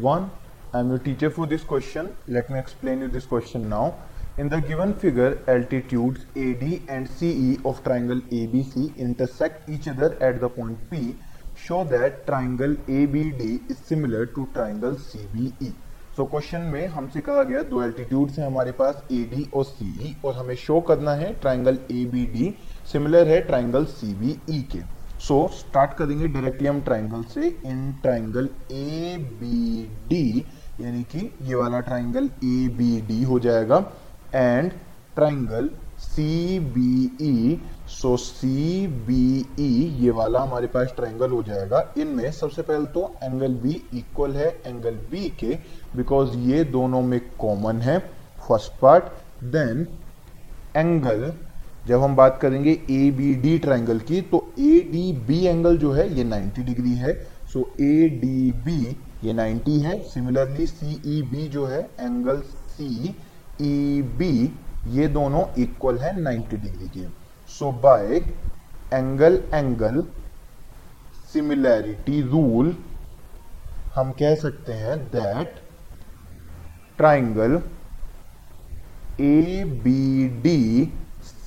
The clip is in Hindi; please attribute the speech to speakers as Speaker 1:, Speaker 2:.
Speaker 1: everyone. I am your teacher for this question. Let me explain you this question now. In the given figure, altitudes AD and CE of triangle ABC intersect each other at the point P. Show that triangle ABD is similar to triangle CBE. So so, question में हमसे कहा गया दो एल्टीट्यूड है हमारे पास ए डी और सी ई और हमें शो करना है triangle A B D similar है ट्राइंगल सी बी ई के सो स्टार्ट करेंगे डायरेक्टली हम ट्राइंगल से in triangle A B D यानी कि ये वाला ट्राइंगल ए बी डी हो जाएगा। And triangle C B E so C B E ये वाला हमारे पास ट्राइंगल हो जाएगा। इनमें सबसे पहले तो एंगल बी इक्वल है एंगल बी के बिकॉज़ ये दोनों में कॉमन है फ़र्स्ट पार्ट देन एंगल जब हम बात करेंगे ए बी डी ट्राइंगल की तो ए डी बी एंगल जो है, ये 90 डिग्री है। सो ए डी बी ये 90 है। सिमिलरली सी ई बी जो है एंगल सी ई बी ये दोनों इक्वल है 90 डिग्री के। So by angle angle similarity rule हम कह सकते हैं that triangle A B D